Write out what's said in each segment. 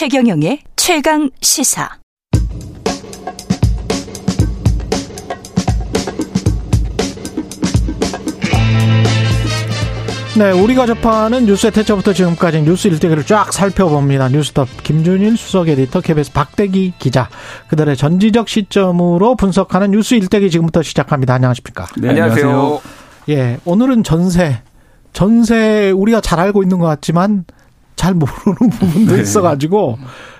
최경영의 최강 시사. 네, 우리가 접하는 뉴스의 태초부터 지금까지 뉴스 일대기를 쫙 살펴봅니다. 뉴스톱 김준일 수석 에디터, KBS 박대기 기자, 그들의 전지적 시점으로 분석하는 뉴스 일대기 지금부터 시작합니다. 안녕하십니까? 네, 안녕하세요. 예, 오늘은 전세, 전세 우리가 잘 알고 있는 것 같지만 잘 모르는 부분도 네. 있어가지고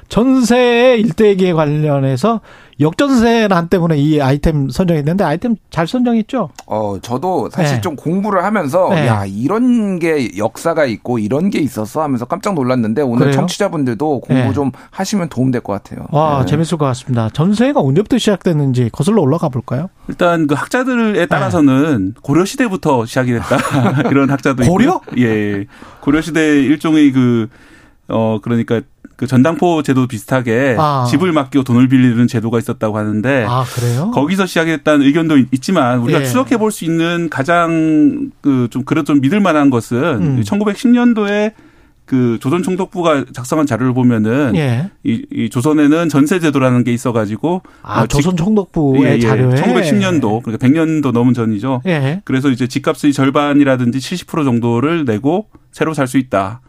전세 일대기에 관련해서 역전세난 때문에 이 아이템 선정했는데 아이템 잘 선정했죠? 어, 저도 사실 네. 좀 공부를 하면서 네. 야, 이런 게 역사가 있고 이런 게 있었어 하면서 깜짝 놀랐는데 오늘 그래요? 청취자분들도 공부 네. 좀 하시면 도움 될 것 같아요. 와, 네. 재밌을 것 같습니다. 전세가 언제부터 시작됐는지 거슬러 올라가 볼까요? 일단 그 학자들에 따라서는 고려 시대부터 시작이 됐다. 이런 학자도 고려? 있고요. 예. 고려 시대 일종의 그 어, 그러니까 그 전당포 제도 비슷하게 아. 집을 맡기고 돈을 빌리는 제도가 있었다고 하는데 아, 그래요? 거기서 시작했다는 의견도 있지만 우리가 예. 추적해 볼 수 있는 가장 그 좀 그래도 좀 믿을 만한 것은 음. 1910년도에 그 조선 총독부가 작성한 자료를 보면은 예. 이, 이, 조선에는 전세 제도라는 게 있어 가지고 아 어, 조선 총독부의 예, 예. 자료에 1910년도 그러니까 100년도 넘은 전이죠. 예. 그래서 이제 집값의 절반이라든지 70% 정도를 내고 새로 살 수 있다.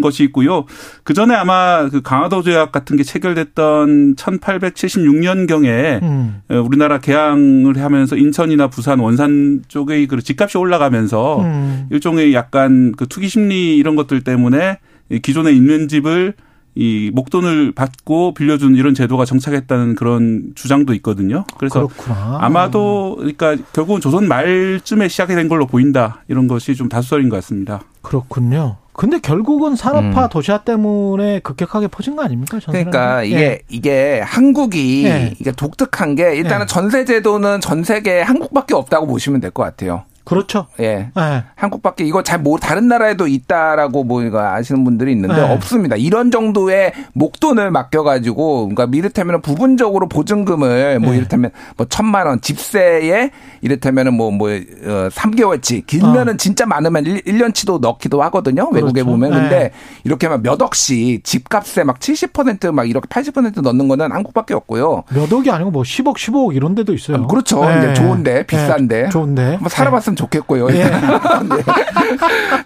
것이 있고요. 그 전에 아마 그 강화도 조약 같은 게 체결됐던 1876년경에 음. 어, 우리나라 개항을 하면서 인천이나 부산, 원산 쪽의 그 집값이 올라가면서 음. 일종의 약간 그 투기 심리 이런 것들 때문에 기존에 있는 집을 이 목돈을 받고 빌려준 이런 제도가 정착했다는 그런 주장도 있거든요. 그래서 그렇구나. 아마도 그러니까 결국은 조선 말쯤에 시작이 된 걸로 보인다 이런 것이 좀 다수설인 것 같습니다. 그렇군요. 근데 결국은 산업화 음. 도시화 때문에 급격하게 퍼진 거 아닙니까? 그러니까 이게 예. 이게 한국이 예. 이게 독특한 게 일단은 예. 전세 제도는 전 세계 한국밖에 없다고 보시면 될 것 같아요. 그렇죠. 예. 네. 한국밖에 이거 잘 뭐 다른 나라에도 있다라고 뭐 이거 아시는 분들이 있는데 네. 없습니다. 이런 정도의 목돈을 맡겨 가지고 그러니까 이를테면 부분적으로 보증금을 뭐 네. 이를테면 뭐 천만 원 집세에 이를테면은 뭐뭐 뭐, 어, 3개월치 길면은 어. 진짜 많으면 1, 년치도 넣기도 하거든요. 그렇죠. 외국에 보면 근데 네. 이렇게 막 몇 억씩 집값에 막 70%막 이렇게 80% 넣는 거는 한국밖에 없고요. 몇 억이 아니고 뭐 10억, 15억 이런 데도 있어요. 음, 그렇죠. 네. 이제 좋은데 비싼데. 좋은데. 뭐 살아봤으면 했으면 좋겠고요. 예. 네.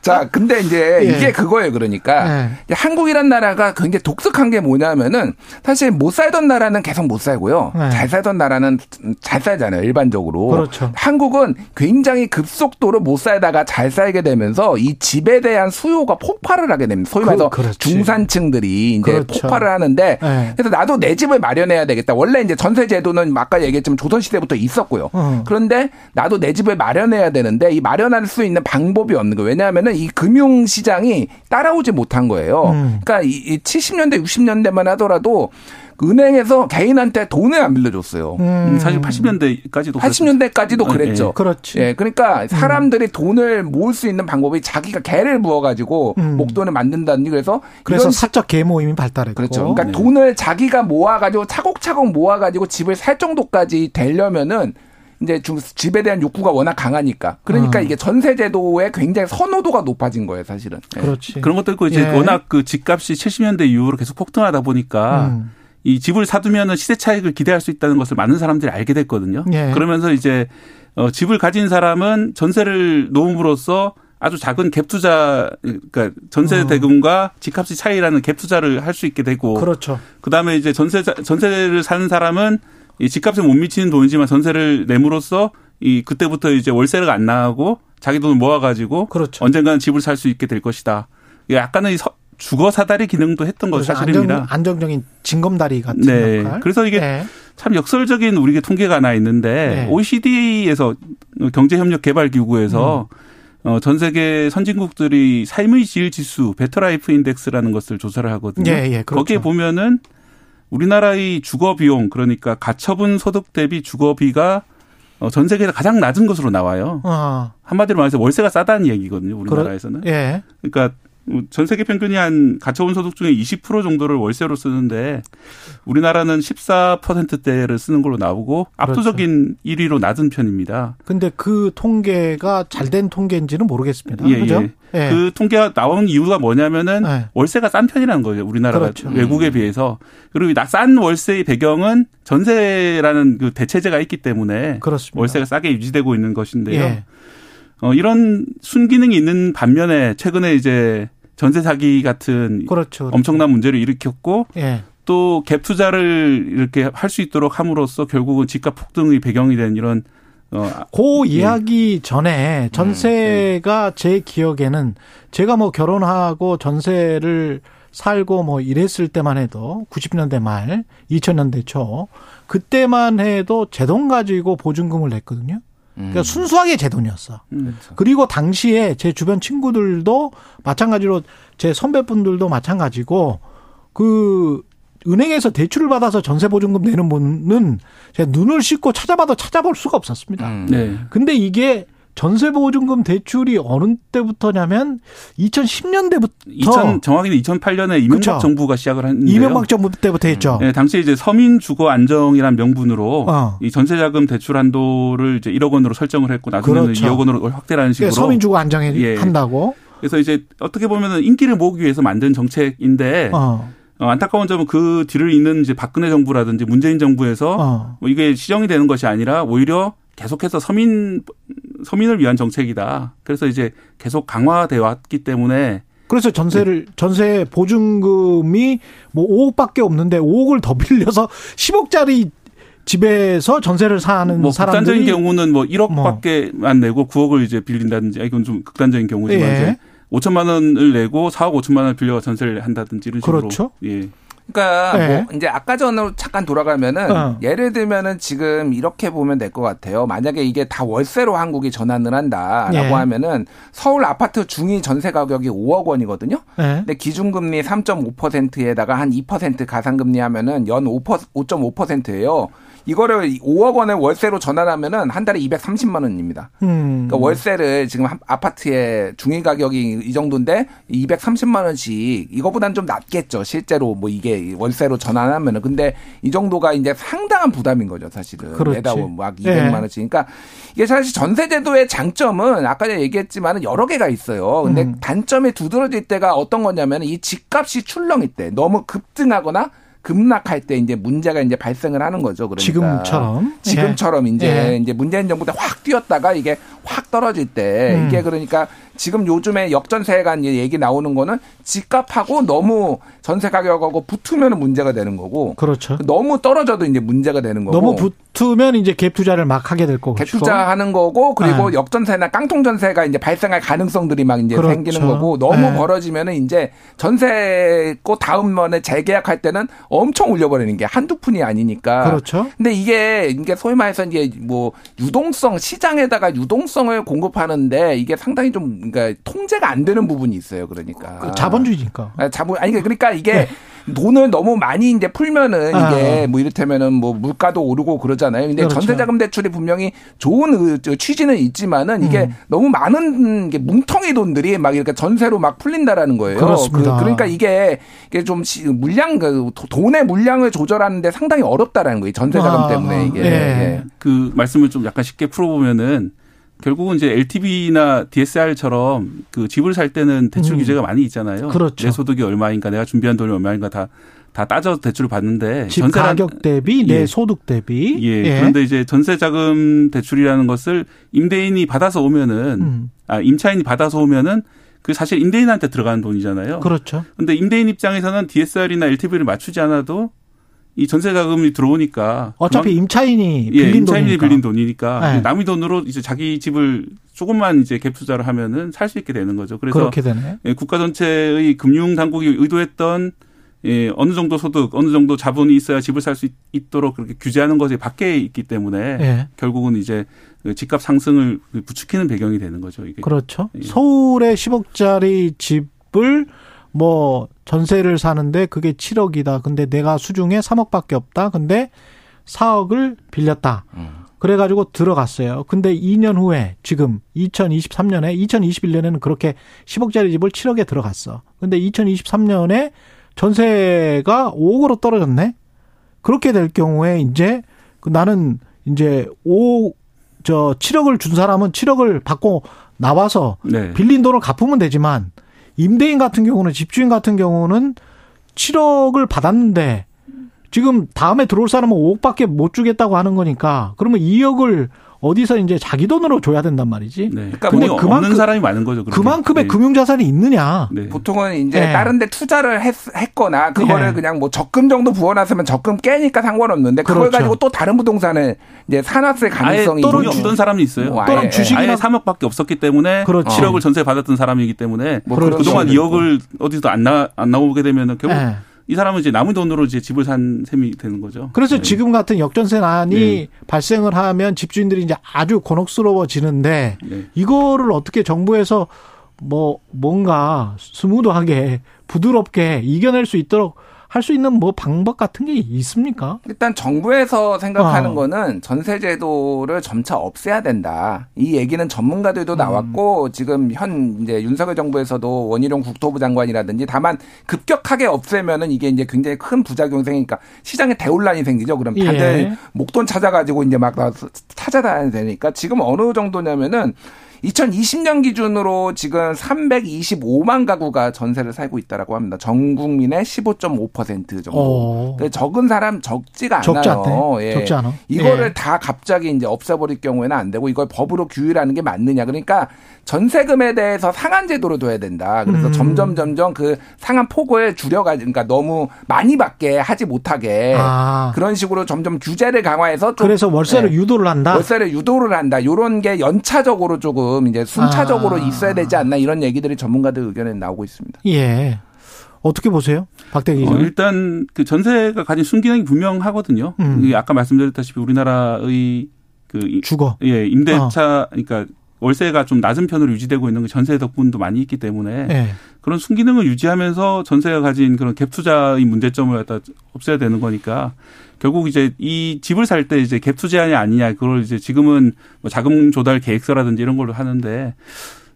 자, 근데 이제 예. 이게 그거예요. 그러니까 예. 한국이란 나라가 굉장히 독특한 게 뭐냐면은 사실 못 살던 나라는 계속 못 살고요. 네. 잘 살던 나라는 잘 살잖아요. 일반적으로. 그렇죠. 한국은 굉장히 급속도로 못 살다가 잘 살게 되면서 이 집에 대한 수요가 폭발을 하게 됩니다. 소위 말해서 그, 중산층들이 이제 그렇죠. 폭발을 하는데 네. 그래서 나도 내 집을 마련해야 되겠다. 원래 이제 전세 제도는 아까 얘기했지만 조선 시대부터 있었고요. 음. 그런데 나도 내 집을 마련해야 되는데 이 마련할 수 있는 방법이 없는 거예요. 왜냐하면은 이 금융 시장이 따라오지 못한 거예요. 음. 그러니까 이 70년대 60년대만 하더라도 은행에서 개인한테 돈을 안 빌려줬어요. 음. 사실 80년대까지도 80년대까지도 그랬죠. 네. 그렇지. 예, 그러니까 사람들이 음. 돈을 모을 수 있는 방법이 자기가 개를 부어가지고 음. 목돈을 만든다는 그래서 그래서 사적 개 모임이 발달했고 그렇죠. 그러니까 네. 돈을 자기가 모아가지고 차곡차곡 모아가지고 집을 살 정도까지 되려면은 이제 집에 대한 욕구가 워낙 강하니까. 그러니까 어. 이게 전세 제도에 굉장히 선호도가 높아진 거예요, 사실은. 예. 그렇지. 그런 것도 있고 이제 예. 워낙 그 집값이 70년대 이후로 계속 폭등하다 보니까 음. 이 집을 사두면은 시세 차익을 기대할 수 있다는 것을 많은 사람들이 알게 됐거든요. 예. 그러면서 이제 어 집을 가진 사람은 전세를 놓음으로써 아주 작은 갭 투자 그러니까 전세 어. 대금과 집값의 차이라는 갭 투자를 할 수 있게 되고 그렇죠. 그다음에 이제 전세 전세를 사는 사람은 이 집값에 못 미치는 돈이지만 전세를 내므로써 이 그때부터 이제 월세가 안 나가고 자기 돈을 모아가지고 그렇죠. 언젠가는 집을 살 수 있게 될 것이다. 약간의 주거 사다리 기능도 했던 것이 사실입니다. 안정, 적인 징검다리 같은 네. 역할. 그래서 이게 네. 참 역설적인 우리의 통계가 하나 있는데 네. OECD에서 경제협력개발기구에서 음. 어, 전 세계 선진국들이 삶의 질 지수 Better Life Index라는 것을 조사를 하거든요. 예, 예, 그렇죠. 거기에 보면은 우리나라의 주거 비용 그러니까 가처분 소득 대비 주거비가 어, 전 세계에서 가장 낮은 것으로 나와요. 어. 한마디로 말해서 월세가 싸다는 얘기거든요. 우리나라에서는. 그러, 예. 그러니까 전 세계 평균이 한 가처분 소득 중에 20% 정도를 월세로 쓰는데 우리나라는 14%대를 쓰는 걸로 나오고 그렇죠. 압도적인 1위로 낮은 편입니다. 근데 그 통계가 잘된 통계인지는 모르겠습니다. 예, 그죠? 예. 예. 그 통계가 나온 이유가 뭐냐면은 예. 월세가 싼 편이라는 거예요. 우리나라가 그렇죠. 외국에 비해서. 그리고 싼 월세의 배경은 전세라는 그 대체제가 있기 때문에 그렇습니다. 월세가 싸게 유지되고 있는 것인데요. 예. 어, 이런 순기능이 있는 반면에 최근에 이제 전세 사기 같은 그렇죠, 그렇죠. 엄청난 문제를 일으켰고 예. 또갭 투자를 이렇게 할 수 있도록 함으로써 결국은 집값 폭등의 배경이 된 이런 어, 그 예. 이야기 전에 전세가 음, 네. 제 기억에는 제가 뭐 결혼하고 전세를 살고 뭐 이랬을 때만 해도 90년대 말, 2000년대 초 그때만 해도 제 돈 가지고 보증금을 냈거든요. 그러니까 음. 순수하게 제 돈이었어. 음. 그렇죠. 그리고 당시에 제 주변 친구들도 마찬가지로 제 선배분들도 마찬가지고 그 은행에서 대출을 받아서 전세 보증금 내는 분은 제가 눈을 씻고 찾아봐도 찾아볼 수가 없었습니다. 음. 네. 근데 이게 전세보증금 대출이 어느 때부터냐면 2010년대부터 2000, 정확히는 2008년에 이명박 그렇죠. 정부가 시작을 한 이명박 정부 때부터 했죠. 네, 당시 이제 서민 주거 안정이란 명분으로 어. 이 전세자금 대출 한도를 이제 1억 원으로 설정을 했고 나중에는 그렇죠. 2억 원으로 확대라는 식으로 그러니까 서민 주거 안정에 예. 한다고. 그래서 이제 어떻게 보면은 인기를 모으기 위해서 만든 정책인데 어. 어, 안타까운 점은 그 뒤를 잇는 이제 박근혜 정부라든지 문재인 정부에서 어. 뭐 이게 시정이 되는 것이 아니라 오히려 계속해서 서민 서민을 위한 정책이다. 그래서 이제 계속 강화돼 왔기 때문에 그래서 전세를 네. 전세 보증금이 뭐 5억밖에 없는데 5억을 더 빌려서 10억짜리 집에서 전세를 사는 뭐 사람들이 극단적인 경우는 뭐 1억밖에만 내고 9억을 이제 빌린다든지 이건 좀 극단적인 경우지만 예. 이제 5천만 원을 내고 4억 5천만 원을 빌려 전세를 한다든지 이런 식으로 그렇죠. 예. 그러니까 네. 뭐 이제 아까 전으로 잠깐 돌아가면은 어. 예를 들면은 지금 이렇게 보면 될 것 같아요. 만약에 이게 다 월세로 한국이 전환을 한다라고 네. 하면은 서울 아파트 중위 전세 가격이 5억 원이거든요. 네. 근데 기준금리 3.5%에다가 한 2% 가상금리 하면은 연 5, 5.5%예요. 이거를 5억 원의 월세로 전환하면은 한 달에 230만 원입니다. 음. 그러니까 월세를 지금 아파트의 중위 가격이 이 정도인데 230만 원씩 이거보다는 좀 낮겠죠. 실제로 뭐 이게 월세로 전환하면은 근데 이 정도가 이제 상당한 부담인 거죠, 사실은. 그렇지. 매달 막 200만 네. 원씩. 그러니까 이게 사실 전세 제도의 장점은 아까 얘기했지만은 여러 개가 있어요. 근데 음. 단점에 두드러질 때가 어떤 거냐면 이 집값이 출렁일 때 너무 급등하거나 급락할 때 이제 문제가 이제 발생을 하는 거죠. 그러니까 지금처럼 지금처럼 예. 이제 예. 이제 문재인 정부 때 확 뛰었다가 이게 확 떨어질 때 음. 이게 그러니까 지금 요즘에 역전세가 이제 얘기 나오는 거는 집값하고 너무 전세 가격하고 붙으면 문제가 되는 거고. 그렇죠. 너무 떨어져도 이제 문제가 되는 거고. 너무 붙으면 이제 갭 투자를 막 하게 될 거고. 갭 투자하는 거고 그리고 네. 역전세나 깡통 전세가 이제 발생할 가능성들이 막 이제 그렇죠. 생기는 거고 너무 네. 벌어지면은 이제 전세 고 다음 번에 재계약할 때는 엄청 올려버리는 게 한두 푼이 아니니까. 그렇죠. 근데 이게 이게 소위 말해서 이제 뭐 유동성 시장에다가 유동성을 공급하는데 이게 상당히 좀 그러니까 통제가 안 되는 부분이 있어요. 그러니까 그 자본주의니까. 아, 자본 아니 그러니까 이게 네. 돈을 너무 많이 이제 풀면은 아. 이게 뭐 이를테면은 뭐 물가도 오르고 그러잖아요. 근데 그렇죠. 전세자금 대출이 분명히 좋은 취지는 있지만은 이게 음. 너무 많은 게 뭉텅이 돈들이 막 이렇게 전세로 막 풀린다라는 거예요. 그렇습니다. 그, 러니까 이게 이게 좀 물량 그 돈의 물량을 조절하는데 상당히 어렵다라는 거예요. 전세자금 아. 때문에 이게. 네. 그 말씀을 좀 약간 쉽게 풀어보면은 결국은 이제 LTV나 DSR처럼 그 집을 살 때는 대출 음. 규제가 많이 있잖아요. 그렇죠. 내 소득이 얼마인가, 내가 준비한 돈이 얼마인가 다. 다 따져서 대출을 받는데 집 전세 가격 대비 내 예. 소득 대비 예. 예. 그런데 이제 전세 자금 대출이라는 것을 임대인이 받아서 오면은 음. 아 임차인이 받아서 오면은 그 사실 임대인한테 들어가는 돈이잖아요. 그렇죠. 근데 임대인 입장에서는 DSR이나 LTV를 맞추지 않아도 이 전세 자금이 들어오니까 어차피 임차인이 빌린 예, 임차인이. 빌린 돈이니까 네. 남의 돈으로 이제 자기 집을 조금만 이제 갭 투자를 하면은 살 수 있게 되는 거죠. 그래서 그렇게 되네. 예, 국가 전체의 금융 당국이 의도했던 예, 어느 정도 소득, 어느 정도 자본이 있어야 집을 살 수 있도록 그렇게 규제하는 것이 밖에 있기 때문에 예. 결국은 이제 그 집값 상승을 부추기는 배경이 되는 거죠. 이게. 그렇죠. 예. 서울의 10억짜리 집을 뭐 전세를 사는데 그게 7억이다. 근데 내가 수중에 3억밖에 없다. 근데 4억을 빌렸다. 음. 그래가지고 들어갔어요. 근데 2년 후에 지금 2023년에 2021년에는 그렇게 10억짜리 집을 7억에 들어갔어. 근데 2023년에 전세가 5억으로 떨어졌네. 그렇게 될 경우에 이제 그 나는 이제 5, 저 7억을 준 사람은 7억을 받고 나와서 네. 빌린 돈을 갚으면 되지만 임대인 같은 경우는 집주인 같은 경우는 7억을 받았는데 지금 다음에 들어올 사람은 5억밖에 못 주겠다고 하는 거니까 그러면 2억을 어디서 이제 자기 돈으로 줘야 된단 말이지. 네. 그러니까 근데 그만큼 없는 사람이 많은 거죠. 그렇게. 그만큼의 네. 금융 자산이 있느냐. 네. 보통은 이제 네. 다른 데 투자를 했, 거나 그거를 네. 그냥 뭐 적금 정도 부어놨으면 적금 깨니까 상관없는데 그걸 그렇죠. 가지고 또 다른 부동산을 이제 사놨을 가능성이 돈이 없던 사람이 있어요. 뭐 또는 주식이나 아예 3억밖에 없었기 때문에 그렇죠. 7억을 전세 받았던 사람이기 때문에 뭐 그렇죠. 그동안 2억을 어디서 안, 나, 안 나오게 되면 결국 네. 이 사람은 이제 남은 돈으로 이제 집을 산 셈이 되는 거죠. 그래서 네. 지금 같은 역전세난이 네. 발생을 하면 집주인들이 이제 아주 곤혹스러워지는데 네. 이거를 어떻게 정부에서 뭐 뭔가 스무드하게 부드럽게 이겨낼 수 있도록 할 수 있는 뭐 방법 같은 게 있습니까? 일단 정부에서 생각하는 어. 거는 전세 제도를 점차 없애야 된다. 이 얘기는 전문가들도 음. 나왔고 지금 현 이제 윤석열 정부에서도 원희룡 국토부 장관이라든지 다만 급격하게 없애면은 이게 이제 굉장히 큰 부작용 생기니까 시장에 대혼란이 생기죠. 그럼 다들 예. 목돈 찾아가지고 이제 막 찾아다녀야 되니까 지금 어느 정도냐면은 2020년 기준으로 지금 325만 가구가 전세를 살고 있다라고 합니다. 전 국민의 15.5% 정도. 어. 그 적은 사람 적지가 적지 않아요. 예. 적지 않아. 이거를 예. 다 갑자기 이제 없애버릴 경우에는 안 되고 이걸 법으로 규율하는 게 맞느냐. 그러니까 전세금에 대해서 상한 제도로 둬야 된다. 그래서 음. 점점 점점 그 상한 폭을 줄여가 그러니까 너무 많이 받게 하지 못하게 아. 그런 식으로 점점 규제를 강화해서 그래서 월세를 네. 유도를 한다. 월세를 유도를 한다. 요런 게 연차적으로 조금 이제 순차적으로 아. 있어야 되지 않나 이런 얘기들이 전문가들 의견에 나오고 있습니다. 예. 어떻게 보세요? 박대기. 어, 일단 그 전세가 가진 순기능이 분명하거든요. 음. 아까 말씀드렸다시피 우리나라의 그 주거 예 임대차 어. 그러니까 월세가 좀 낮은 편으로 유지되고 있는 게 전세 덕분도 많이 있기 때문에 네. 그런 순기능을 유지하면서 전세가 가진 그런 갭 투자의 문제점을 갖다 없애야 되는 거니까 결국 이제 이 집을 살 때 이제 갭 투자냐 아니냐 그걸 이제 지금은 뭐 자금 조달 계획서라든지 이런 걸로 하는데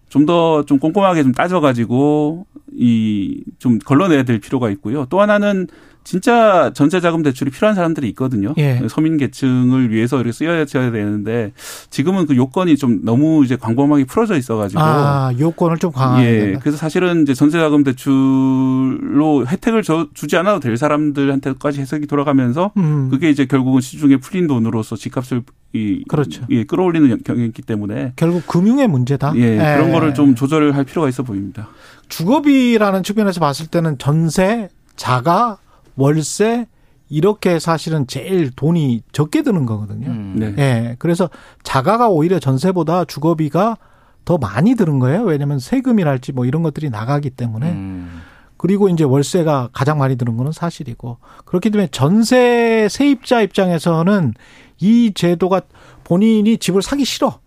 좀 더좀 좀 꼼꼼하게 좀 따져가지고 이 좀 걸러내야 될 필요가 있고요. 또 하나는 진짜 전세자금 대출이 필요한 사람들이 있거든요. 예. 서민 계층을 위해서 이렇게 쓰여야 되는데 지금은 그 요건이 좀 너무 이제 광범하게 풀어져 있어가지고 아 요건을 좀 강화해야 예. 된다. 그래서 사실은 이제 전세자금 대출로 혜택을 줘, 주지 않아도 될 사람들한테까지 해석이 돌아가면서 음. 그게 이제 결국은 시중에 풀린 돈으로서 집값을 이 그렇죠. 예, 끌어올리는 경향이기 때문에 결국 금융의 문제다. 예, 그런 예. 거를 좀 조절을 할 필요가 있어 보입니다. 주거비 라는 측면에서 봤을 때는 전세, 자가 월세 이렇게 사실은 제일 돈이 적게 드는 거거든요. 음. 네. 예. 그래서 자가가 오히려 전세보다 주거비가 더 많이 드는 거예요. 왜냐하면 세금이랄지 뭐 이런 것들이 나가기 때문에. 음. 그리고 이제 월세가 가장 많이 드는 거는 사실이고 그렇기 때문에 전세 세입자 입장에서는 이 제도가 본인이 집을 사기 싫어.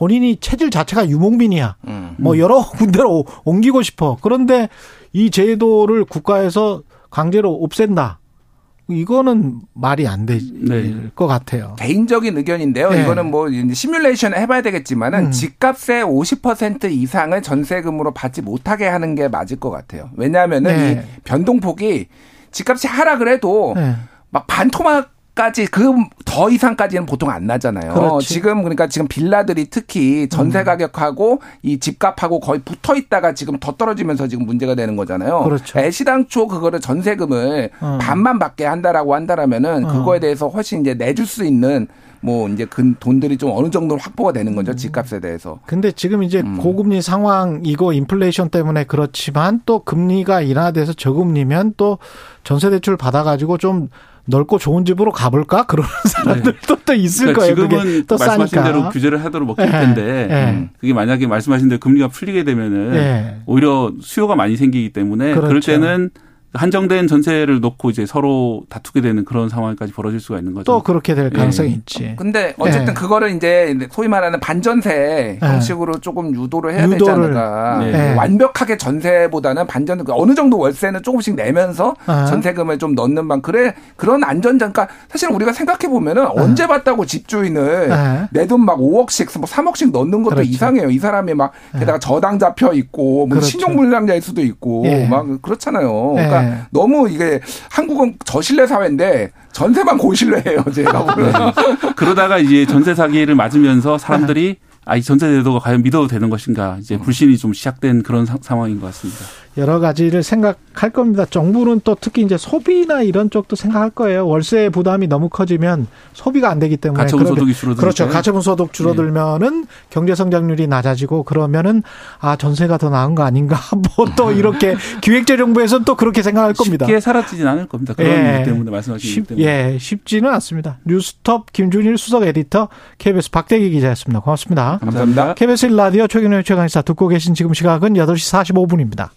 본인이 체질 자체가 유목민이야. 음. 뭐 여러 군데로 옮기고 싶어. 그런데 이 제도를 국가에서 강제로 없앤다. 이거는 말이 안 될것 네. 같아요. 개인적인 의견인데요. 네. 이거는 뭐 시뮬레이션 해봐야 되겠지만은 음. 집값의 50% 이상을 전세금으로 받지 못하게 하는 게 맞을 것 같아요. 왜냐하면은 네. 이 변동폭이 집값이 하락을 해도 네. 막 반토막 까지 그 더 이상까지는 보통 안 나잖아요. 그렇지. 지금 그러니까 지금 빌라들이 특히 전세 음. 가격하고 이 집값하고 거의 붙어 있다가 지금 더 떨어지면서 지금 문제가 되는 거잖아요. 그렇죠. 애시당초 그거를 전세금을 음. 반만 받게 한다라고 한다라면은 음. 그거에 대해서 훨씬 이제 내줄 수 있는 뭐 이제 근 돈들이 좀 어느 정도 확보가 되는 거죠 집값에 대해서. 근데 지금 이제 음. 고금리 상황이고 인플레이션 때문에 그렇지만 또 금리가 인하돼서 저금리면 또 전세 대출 받아가지고 좀 넓고 좋은 집으로 가볼까 그런 사람들도 네. 또 있을 그러니까 거예요. 지금은 또 말씀하신 싸니까. 대로 규제를 하도록 먹힐 네. 텐데 네. 그게 만약에 말씀하신 대로 금리가 풀리게 되면은 네. 오히려 수요가 많이 생기기 때문에 그렇죠. 그럴 때는 한정된 전세를 놓고 이제 서로 다투게 되는 그런 상황까지 벌어질 수가 있는 거죠. 또 그렇게 될 가능성이 예. 있지. 근데 어쨌든 예. 그거를 이제 소위 말하는 반전세 예. 형식으로 조금 유도를 해야 유도를. 되지 않을까. 예. 완벽하게 전세보다는 반전 어느 정도 월세는 조금씩 내면서 아. 전세금을 좀 넣는 방 그래 그런 안전장 그러니까 사실 우리가 생각해 보면은 아. 언제 봤다고 집주인을 아. 내돈 막 5억씩 뭐 3억씩 넣는 것도 그렇죠. 이상해요. 이 사람이 막 게다가 저당 잡혀 있고 뭐 그렇죠. 신용불량자일 수도 있고 막 그렇잖아요. 그러니까 네. 너무 이게 한국은 저신뢰 사회인데 전세만 고신뢰예요, 제가 보면. 네. 그러다가 이제 전세 사기를 맞으면서 사람들이 아, 이 전세 제도가 과연 믿어도 되는 것인가 이제 불신이 좀 시작된 그런 사, 상황인 것 같습니다. 여러 가지를 생각할 겁니다. 정부는 또 특히 이제 소비나 이런 쪽도 생각할 거예요. 월세 부담이 너무 커지면 소비가 안 되기 때문에 가처분 소득이 줄어들 그렇죠. 가처분 소득 줄어들면은 네. 경제 성장률이 낮아지고 그러면은 아 전세가 더 나은 거 아닌가 뭐 또 이렇게 기획재정부에서는 또 그렇게 생각할 겁니다. 쉽게 사라지진 않을 겁니다. 그런 예. 이유 때문에 말씀하신 쉽, 때문에. 예, 쉽지는 않습니다. 뉴스톱 김준일 수석 에디터 KBS 박대기 기자였습니다. 고맙습니다. 감사합니다. KBS 라디오 최경영 최강시사 듣고 계신 지금 시각은 8시 45분입니다.